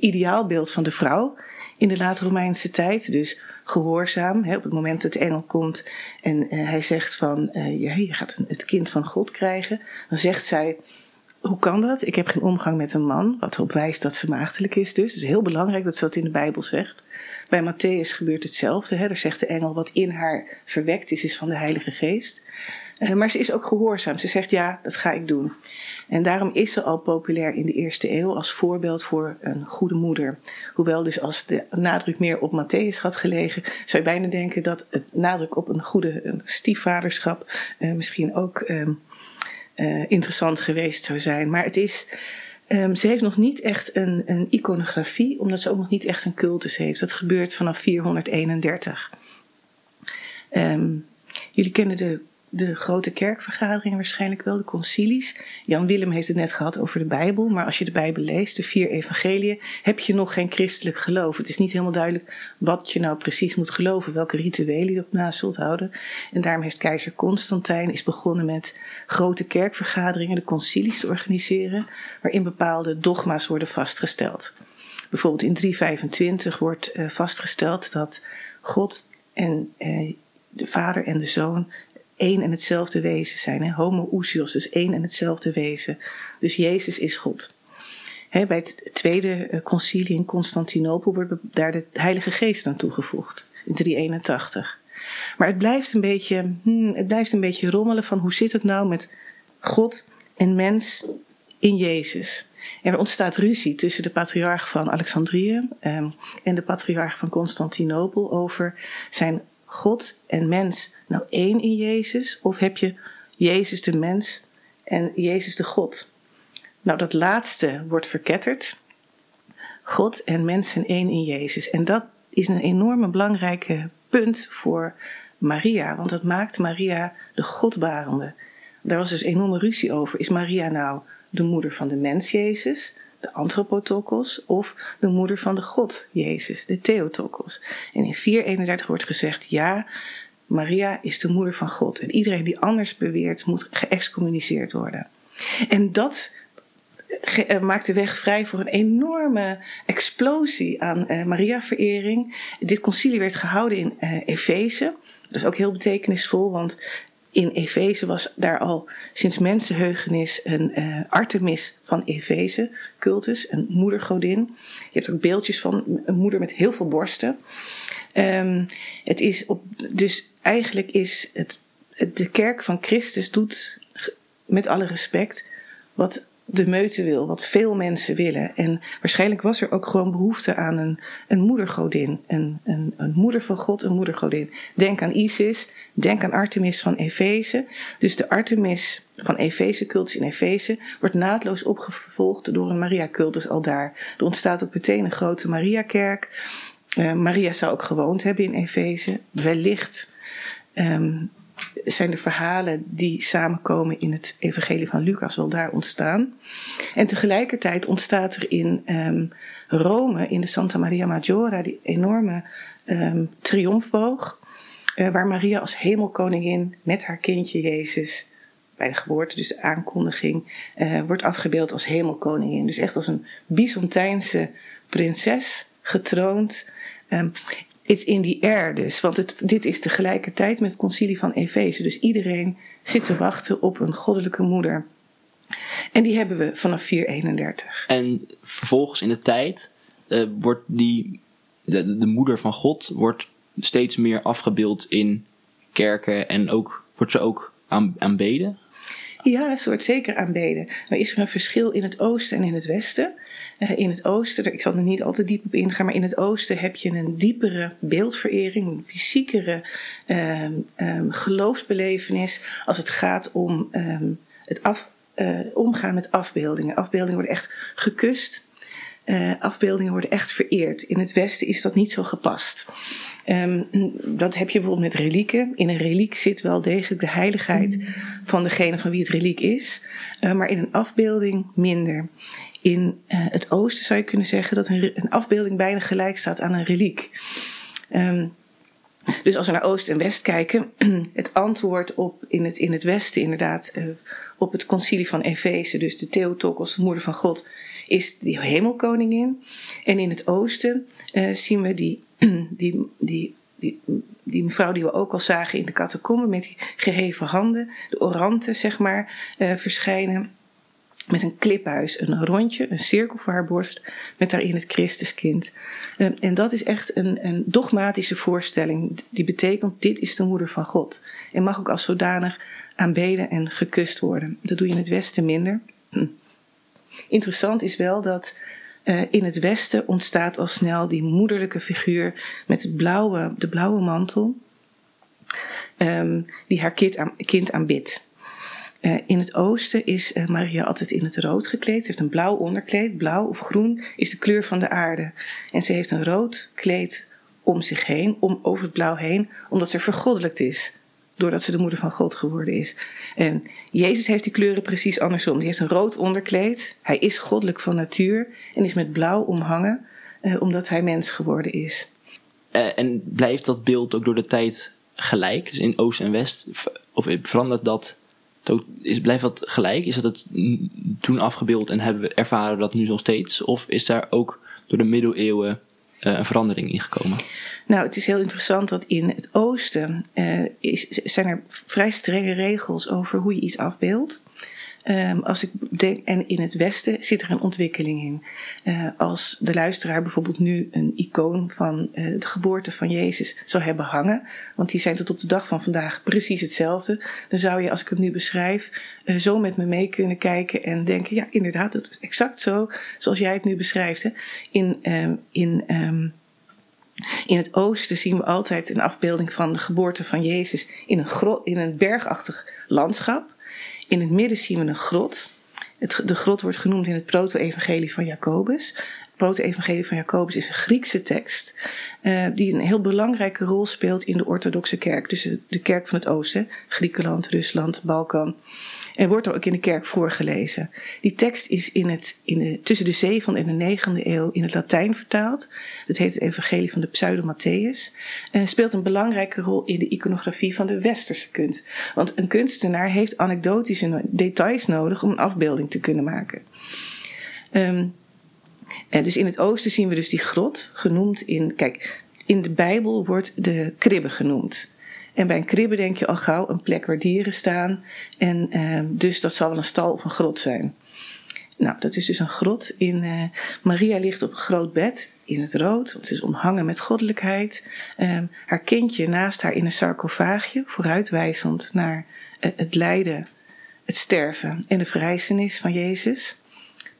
F: ideaalbeeld van de vrouw in de late Romeinse tijd. Dus gehoorzaam. Hè, op het moment dat de engel komt en uh, hij zegt van uh, je gaat het kind van God krijgen, dan zegt zij. Hoe kan dat? Ik heb geen omgang met een man, wat erop wijst dat ze maagdelijk is dus. Het is heel belangrijk dat ze dat in de Bijbel zegt. Bij Matthäus gebeurt hetzelfde. Hè? Daar zegt de engel wat in haar verwekt is, is van de Heilige Geest. Uh, maar ze is ook gehoorzaam. Ze zegt ja, dat ga ik doen. En daarom is ze al populair in de eerste eeuw als voorbeeld voor een goede moeder. Hoewel dus als de nadruk meer op Matthäus had gelegen, zou je bijna denken dat het nadruk op een goede een stiefvaderschap uh, misschien ook uh, uh, interessant geweest zou zijn. Maar het is. Um, ze heeft nog niet echt een, een, iconografie, omdat ze ook nog niet echt een cultus heeft. Dat gebeurt vanaf 431. Um, jullie kennen de de grote kerkvergaderingen waarschijnlijk wel, de concilies. Jan Willem heeft het net gehad over de Bijbel, maar als je de Bijbel leest, de vier evangeliën, heb je nog geen christelijk geloof. Het is niet helemaal duidelijk wat je nou precies moet geloven, welke rituelen je op na zult houden. En daarom heeft keizer Constantijn is begonnen met grote kerkvergaderingen, de concilies te organiseren, waarin bepaalde dogma's worden vastgesteld. Bijvoorbeeld in 325 wordt uh, vastgesteld dat God en uh, de Vader en de Zoon één en hetzelfde wezen zijn. Hè? Homo ousios, dus één en hetzelfde wezen. Dus Jezus is God. Hè, bij het tweede eh, concilie in Constantinopel wordt daar de Heilige Geest aan toegevoegd, in 381. Maar het blijft een beetje, hmm, het blijft een beetje rommelen van hoe zit het nou met God en mens in Jezus. Er ontstaat ruzie tussen de patriarch van Alexandrië um, en de patriarch van Constantinopel over zijn God en mens nou één in Jezus? Of heb je Jezus de mens en Jezus de God? Nou, dat laatste wordt verketterd. God en mens zijn één in Jezus. En dat is een enorme belangrijke punt voor Maria, want dat maakt Maria de Godbarende. Daar was dus enorme ruzie over. Is Maria nou de moeder van de mens Jezus? De anthropotokos, of de moeder van de God, Jezus, de Theotokos. En in 431 wordt gezegd, ja, Maria is de moeder van God. En iedereen die anders beweert, moet geëxcommuniceerd worden. En dat eh, maakt de weg vrij voor een enorme explosie aan eh, Maria-verering. Dit concilie werd gehouden in eh Efeze. Dat is ook heel betekenisvol, want in Efeze was daar al sinds mensenheugenis een eh, Artemis van Efeze cultus, een moedergodin. Je hebt ook beeldjes van een moeder met heel veel borsten. Ehm, het is op, dus eigenlijk is het, de kerk van Christus doet met alle respect wat de meute wil, wat veel mensen willen. En waarschijnlijk was er ook gewoon behoefte aan een, een moedergodin, een, een, een moeder van God, een moedergodin. Denk aan Isis, denk aan Artemis van Efeze. Dus de Artemis van Efeze, cultus in Efeze, wordt naadloos opgevolgd door een Maria-cultus al daar. Er ontstaat ook meteen een grote Mariakerk. Eh, Maria zou ook gewoond hebben in Efeze. Wellicht ehm, zijn de verhalen die samenkomen in het evangelie van Lucas wel daar ontstaan. En tegelijkertijd ontstaat er in ehm, Rome, in de Santa Maria Maggiore, die enorme ehm, triomfboog, eh, waar Maria als hemelkoningin met haar kindje Jezus bij de geboorte, dus de aankondiging, eh, wordt afgebeeld als hemelkoningin. Dus echt als een Byzantijnse prinses, getroond. Ehm, It's in the air dus, want het, dit is tegelijkertijd met het concilie van Efeze. Dus iedereen zit te wachten op een goddelijke moeder. En die hebben we vanaf 431.
A: En vervolgens in de tijd eh, wordt die, de, de moeder van God wordt steeds meer afgebeeld in kerken en ook wordt ze ook aan, aanbeden.
F: Ja, ze wordt zeker aanbeden. Maar is er een verschil in het oosten en in het westen? Eh, in het oosten, ik zal er niet al te diep op ingaan, maar in het oosten heb je een diepere beeldverering, een fysiekere ehm, geloofsbelevenis als het gaat om ehm, het af, eh, omgaan met afbeeldingen. Afbeeldingen worden echt gekust. Eh, afbeeldingen worden echt vereerd. In het Westen is dat niet zo gepast. Dat heb je bijvoorbeeld met relieken. In een reliek zit wel degelijk de heiligheid van degene van wie het reliek is, maar in een afbeelding minder. In eh, het Oosten zou je kunnen zeggen dat een, afbeelding bijna gelijk staat aan een reliek. Ehm, dus als we naar Oost en West kijken, het antwoord op in het, in het Westen inderdaad eh, op het concilie van Efeze, dus de Theotokos, de moeder van God, is die hemelkoningin. En in het Oosten eh, zien we die, die, die, die, die mevrouw die we ook al zagen in de catacombe met die geheven handen, de oranten zeg maar, verschijnen. Met een kliphuis, een rondje, een cirkel voor haar borst, met daarin het Christuskind. Eh, en dat is echt een, een dogmatische voorstelling, die betekent: dit is de moeder van God. En mag ook als zodanig aanbeden en gekust worden. Dat doe je in het Westen minder. Interessant is wel dat eh, in het Westen ontstaat al snel die moederlijke figuur met het blauwe, de blauwe mantel, ehm, die haar kind, aan, kind aanbidt. Eh, in het oosten is eh, Maria altijd in het rood gekleed. Ze heeft een blauw onderkleed. Blauw of groen is de kleur van de aarde. En ze heeft een rood kleed om zich heen, om, over het blauw heen, omdat ze vergoddelijkt is. Doordat ze de moeder van God geworden is. En Jezus heeft die kleuren precies andersom. Die heeft een rood onderkleed. Hij is goddelijk van natuur en is met blauw omhangen, eh, omdat hij mens geworden is.
A: En blijft dat beeld ook door de tijd gelijk? Dus in Oost en West? Of verandert dat? Is, blijft dat gelijk? Is dat het toen afgebeeld en hebben we, ervaren dat nu nog steeds? Of is daar ook door de middeleeuwen eh, een verandering in gekomen?
F: Nou, het is heel interessant dat in het oosten eh, is, zijn er vrij strenge regels over hoe je iets afbeeldt. Ehm, als ik denk, en in het westen zit er een ontwikkeling in. Eh, als de luisteraar bijvoorbeeld nu een icoon van eh, de geboorte van Jezus zou hebben hangen, want die zijn tot op de dag van vandaag precies hetzelfde, dan zou je, als ik hem nu beschrijf, eh, zo met me mee kunnen kijken en denken: ja, inderdaad, dat is exact zo zoals jij het nu beschrijft. Hè. In, ehm, in ehm, in het oosten zien we altijd een afbeelding van de geboorte van Jezus in een, in een bergachtig landschap. In het midden zien we een grot. Het, de grot wordt genoemd in het proto-evangelie van Jacobus. Het proto-evangelie van Jacobus is een Griekse tekst eh, die een heel belangrijke rol speelt in de orthodoxe kerk. Dus de, de kerk van het oosten, Griekenland, Rusland, Balkan. En wordt er ook in de kerk voorgelezen. Die tekst is in het, in de, tussen de 7e en de 9e eeuw in het Latijn vertaald. Dat heet het Evangelie van de Pseudo-Matthäus. En speelt een belangrijke rol in de iconografie van de westerse kunst. Want een kunstenaar heeft anekdotische details nodig om een afbeelding te kunnen maken. Ehm, dus in het oosten zien we dus die grot, genoemd in. Kijk, in de Bijbel wordt de kribbe genoemd. En bij een kribbe denk je al gauw een plek waar dieren staan. En ehm, dus dat zal wel een stal of een grot zijn. Nou, dat is dus een grot. In, eh, Maria ligt op een groot bed in het rood, want ze is omhangen met goddelijkheid. Ehm, haar kindje naast haar in een sarcofaagje, vooruitwijzend naar eh, het lijden, het sterven en de verrijzenis van Jezus.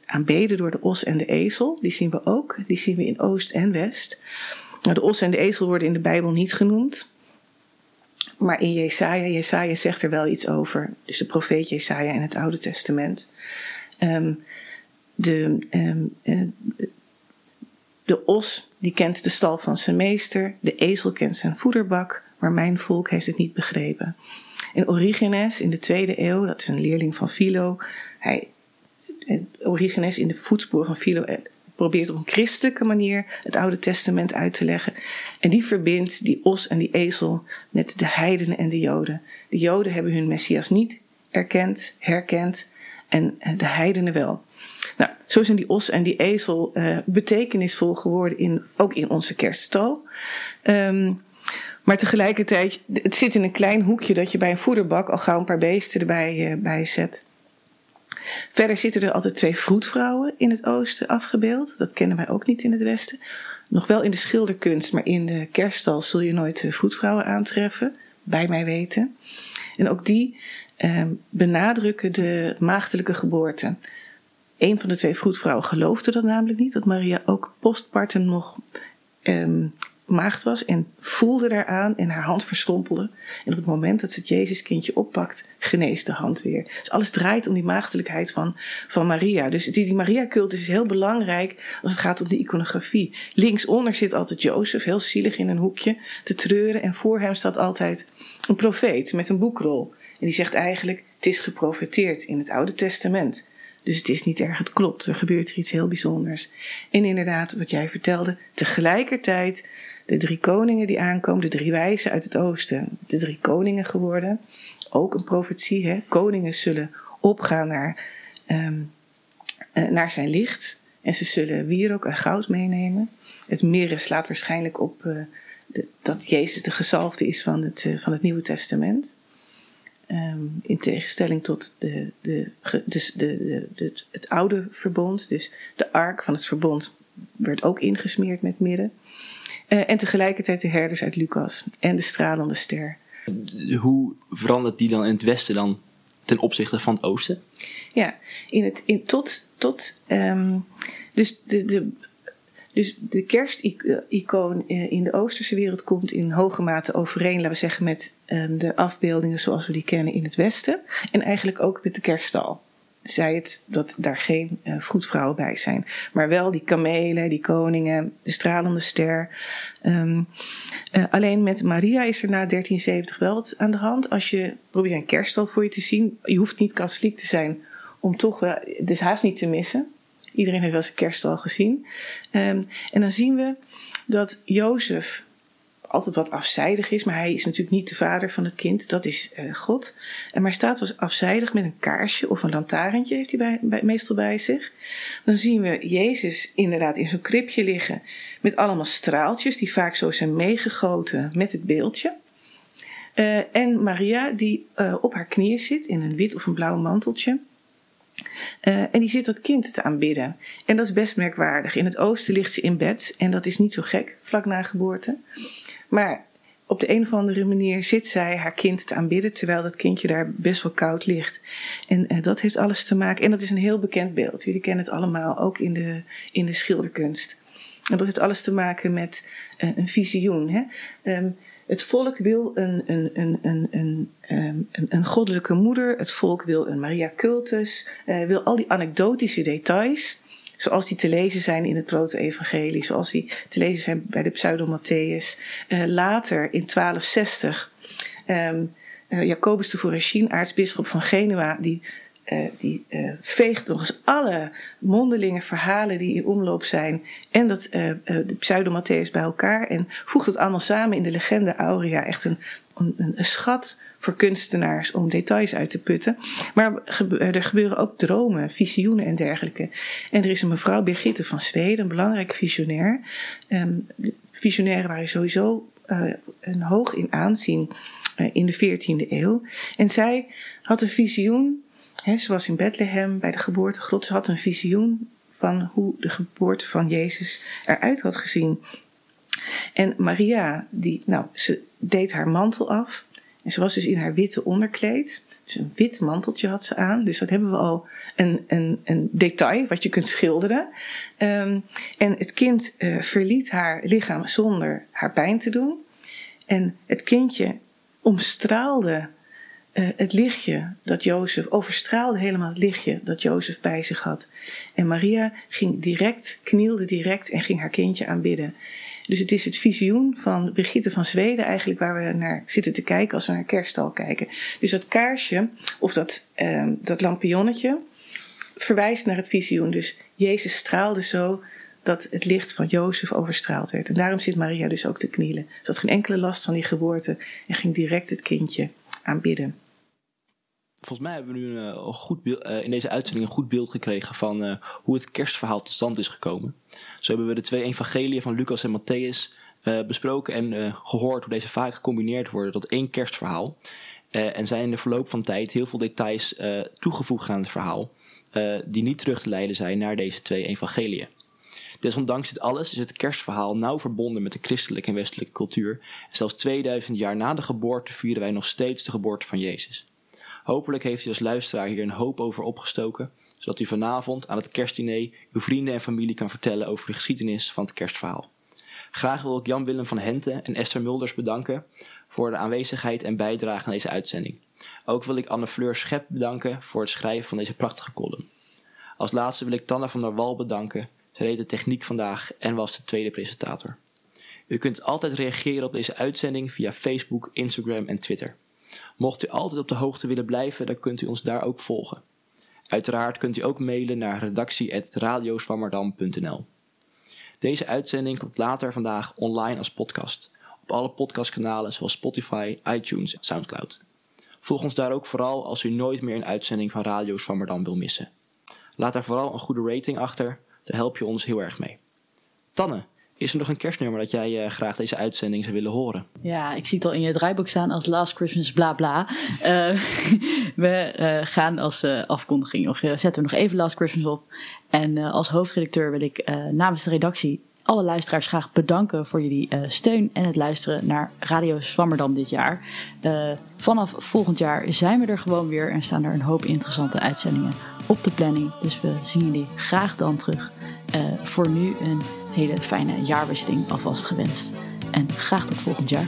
F: Aanbeden door de os en de ezel, die zien we ook. Die zien we in Oost en West. Nou, de os en de ezel worden in de Bijbel niet genoemd. Maar in Jesaja, Jesaja zegt er wel iets over. Dus de profeet Jesaja in het Oude Testament. Ehm, de, ehm, eh, de os die kent de stal van zijn meester, de ezel kent zijn voederbak, maar mijn volk heeft het niet begrepen. En Origenes in de tweede eeuw, dat is een leerling van Philo, hij, eh, Origenes in de voetsporen van Philo eh, probeert op een christelijke manier het Oude Testament uit te leggen. En die verbindt die os en die ezel met de heidenen en de joden. De joden hebben hun Messias niet erkend, herkend en eh, de heidenen wel. Nou, zo zijn die os en die ezel uh, betekenisvol geworden, in, ook in onze kerststal. Um, maar tegelijkertijd, het zit in een klein hoekje dat je bij een voederbak al gauw een paar beesten erbij uh, bij zet. Verder zitten er altijd twee vroedvrouwen in het oosten afgebeeld. Dat kennen wij ook niet in het westen. Nog wel in de schilderkunst, maar in de kerststal zul je nooit vroedvrouwen aantreffen, bij mij weten. En ook die eh, benadrukken de maagdelijke geboorte. Een van de twee vroedvrouwen geloofde dat namelijk niet, dat Maria ook postpartum nog um, maagd was en voelde daaraan en haar hand verschrompelde. En op het moment dat ze het Jezuskindje oppakt, geneest de hand weer. Dus alles draait om die maagdelijkheid van, van Maria. Dus die, die Maria-cultus is heel belangrijk als het gaat om de iconografie. Linksonder zit altijd Jozef, heel zielig in een hoekje, te treuren. En voor hem staat altijd een profeet met een boekrol. En die zegt eigenlijk, het is geprofeteerd in het Oude Testament. Dus het is niet erg, het klopt. Er gebeurt er iets heel bijzonders. En inderdaad, wat jij vertelde, tegelijkertijd de drie koningen die aankomen, de drie wijzen uit het oosten, de drie koningen geworden. Ook een profetie, hè? koningen zullen opgaan naar, um, uh, naar zijn licht. En ze zullen wierook en goud meenemen. Het mirre slaat waarschijnlijk op de, dat Jezus de gezalfde is van het, uh, van het Nieuwe Testament. Um, in tegenstelling tot de, de, dus de, de, het oude verbond. Dus de ark van het verbond werd ook ingesmeerd met mirre. Uh, en tegelijkertijd de herders uit Lucas en de stralende ster.
A: Hoe verandert die dan in het westen dan ten opzichte van het oosten?
F: Ja, in het, in, tot, tot um, dus de, de, dus de kersticoon in de Oosterse wereld komt in hoge mate overeen, laten we zeggen, met um, de afbeeldingen zoals we die kennen in het Westen. En eigenlijk ook met de kerststal. Zij het dat daar geen uh, bij zijn. Maar wel die kamelen, die koningen, de stralende ster. Um, uh, alleen met Maria is er na 1370 wel wat aan de hand. Als je probeert een kerststal voor je te zien, je hoeft niet katholiek te zijn om toch wel, het is haast niet te missen. Iedereen heeft wel zijn kerststal gezien. Um, en dan zien we dat Jozef altijd wat afzijdig is, maar hij is natuurlijk niet de vader van het kind, dat is uh, God. En maar staat was afzijdig met een kaarsje of een lantaarntje, heeft hij bij, bij, meestal bij zich. Dan zien we Jezus inderdaad in zo'n kribje liggen met allemaal straaltjes die vaak zo zijn meegegoten met het beeldje. Uh, en Maria die uh, op haar knieën zit in een wit of een blauw manteltje. En die zit dat kind te aanbidden. En dat is best merkwaardig. In het oosten ligt ze in bed en dat is niet zo gek, vlak na geboorte. Maar op de een of andere manier zit zij haar kind te aanbidden, terwijl dat kindje daar best wel koud ligt. En uh, dat heeft alles te maken, en dat is een heel bekend beeld. Jullie kennen het allemaal, ook in de, in de schilderkunst. En dat heeft alles te maken met uh, een visioen. Hè? Um, het volk wil een, een, een, een, een, een, een goddelijke moeder. Het volk wil een Maria cultus. Uh, wil al die anekdotische details. Zoals die te lezen zijn in het proto-evangelie. Zoals die te lezen zijn bij de pseudo-Matthäus. Uh, later in 1260. Um, uh, Jacobus de Forachin, aartsbisschop van Genua. Die eh, die eh, veegt nog eens alle mondelinge verhalen die in omloop zijn en dat, eh, de pseudo-Matthäus bij elkaar en voegt het allemaal samen in de legende Aurea. Echt een, een, schat voor kunstenaars om details uit te putten. Maar er gebeuren ook dromen, visioenen en dergelijke. En er is een mevrouw Birgitte van Zweden, een belangrijk visionair. De visionairen waren sowieso een hoog in aanzien in de 14e eeuw. En zij had een visioen, ze was in Bethlehem bij de geboortegrot, ze had een visioen van hoe de geboorte van Jezus eruit had gezien. En Maria, die, nou, ze deed haar mantel af. En ze was dus in haar witte onderkleed. Dus een wit manteltje had ze aan. Dus dat hebben we al een, een, een detail wat je kunt schilderen. Ehm, en het kind eh, verliet haar lichaam zonder haar pijn te doen. En het kindje omstraalde eh, het lichtje dat Jozef, overstraalde helemaal het lichtje dat Jozef bij zich had. En Maria ging direct, knielde direct en ging haar kindje aanbidden. Dus het is het visioen van Brigitte van Zweden eigenlijk waar we naar zitten te kijken als we naar kerststal kijken. Dus dat kaarsje of dat, ehm, dat lampionnetje verwijst naar het visioen. Dus Jezus straalde zo dat het licht van Jozef overstraald werd. En daarom zit Maria dus ook te knielen. Ze had geen enkele last van die geboorte en ging direct het kindje aanbidden.
A: Volgens mij hebben we nu een, eh, goed beeld, eh, in deze uitzending een goed beeld gekregen van eh, hoe het kerstverhaal tot stand is gekomen. Zo hebben we de twee evangeliën van Lucas en Matthäus besproken en eh, gehoord hoe deze vaak gecombineerd worden tot één kerstverhaal. En zijn in de verloop van tijd heel veel details toegevoegd aan het verhaal, die niet terug te leiden zijn naar deze twee evangeliën. Desondanks dit alles is het kerstverhaal nauw verbonden met de christelijke en westelijke cultuur. Zelfs 2000 jaar na de geboorte vieren wij nog steeds de geboorte van Jezus. Hopelijk heeft u als luisteraar hier een hoop over opgestoken, zodat u vanavond aan het kerstdiner uw vrienden en familie kan vertellen over de geschiedenis van het kerstverhaal. Graag wil ik Jan-Willem van Henten en Esther Mulders bedanken voor de aanwezigheid en bijdrage aan deze uitzending. Ook wil ik Anne Fleur Schep bedanken voor het schrijven van deze prachtige column. Als laatste wil ik Tanne van der Wal bedanken. Zij deed de techniek vandaag en was de tweede presentator. U kunt altijd reageren op deze uitzending via Facebook, Instagram en Twitter. Mocht u altijd op de hoogte willen blijven, dan kunt u ons daar ook volgen. Uiteraard kunt u ook mailen naar redactie.radioswammerdam.nl Deze uitzending komt later vandaag online als podcast. Op alle podcastkanalen zoals Spotify, iTunes en Soundcloud. Volg ons daar ook vooral als u nooit meer een uitzending van Radio Zwammerdam wil missen. Laat daar vooral een goede rating achter, daar help je ons heel erg mee. Tanne, is er nog een kerstnummer dat jij eh, graag deze uitzending zou willen horen?
B: Ja, ik zie het al in je draaiboek staan als Last Christmas bla bla. Eh, we eh, gaan als afkondiging nog, zetten we nog even Last Christmas op. En als hoofdredacteur wil ik namens de redactie alle luisteraars graag bedanken voor jullie steun en het luisteren naar Radio Zwammerdam dit jaar. Vanaf volgend jaar zijn we er gewoon weer en staan er een hoop interessante uitzendingen op de planning. Dus we zien jullie graag dan terug. Voor nu een hele fijne jaarwisseling alvast gewenst. En graag tot volgend jaar.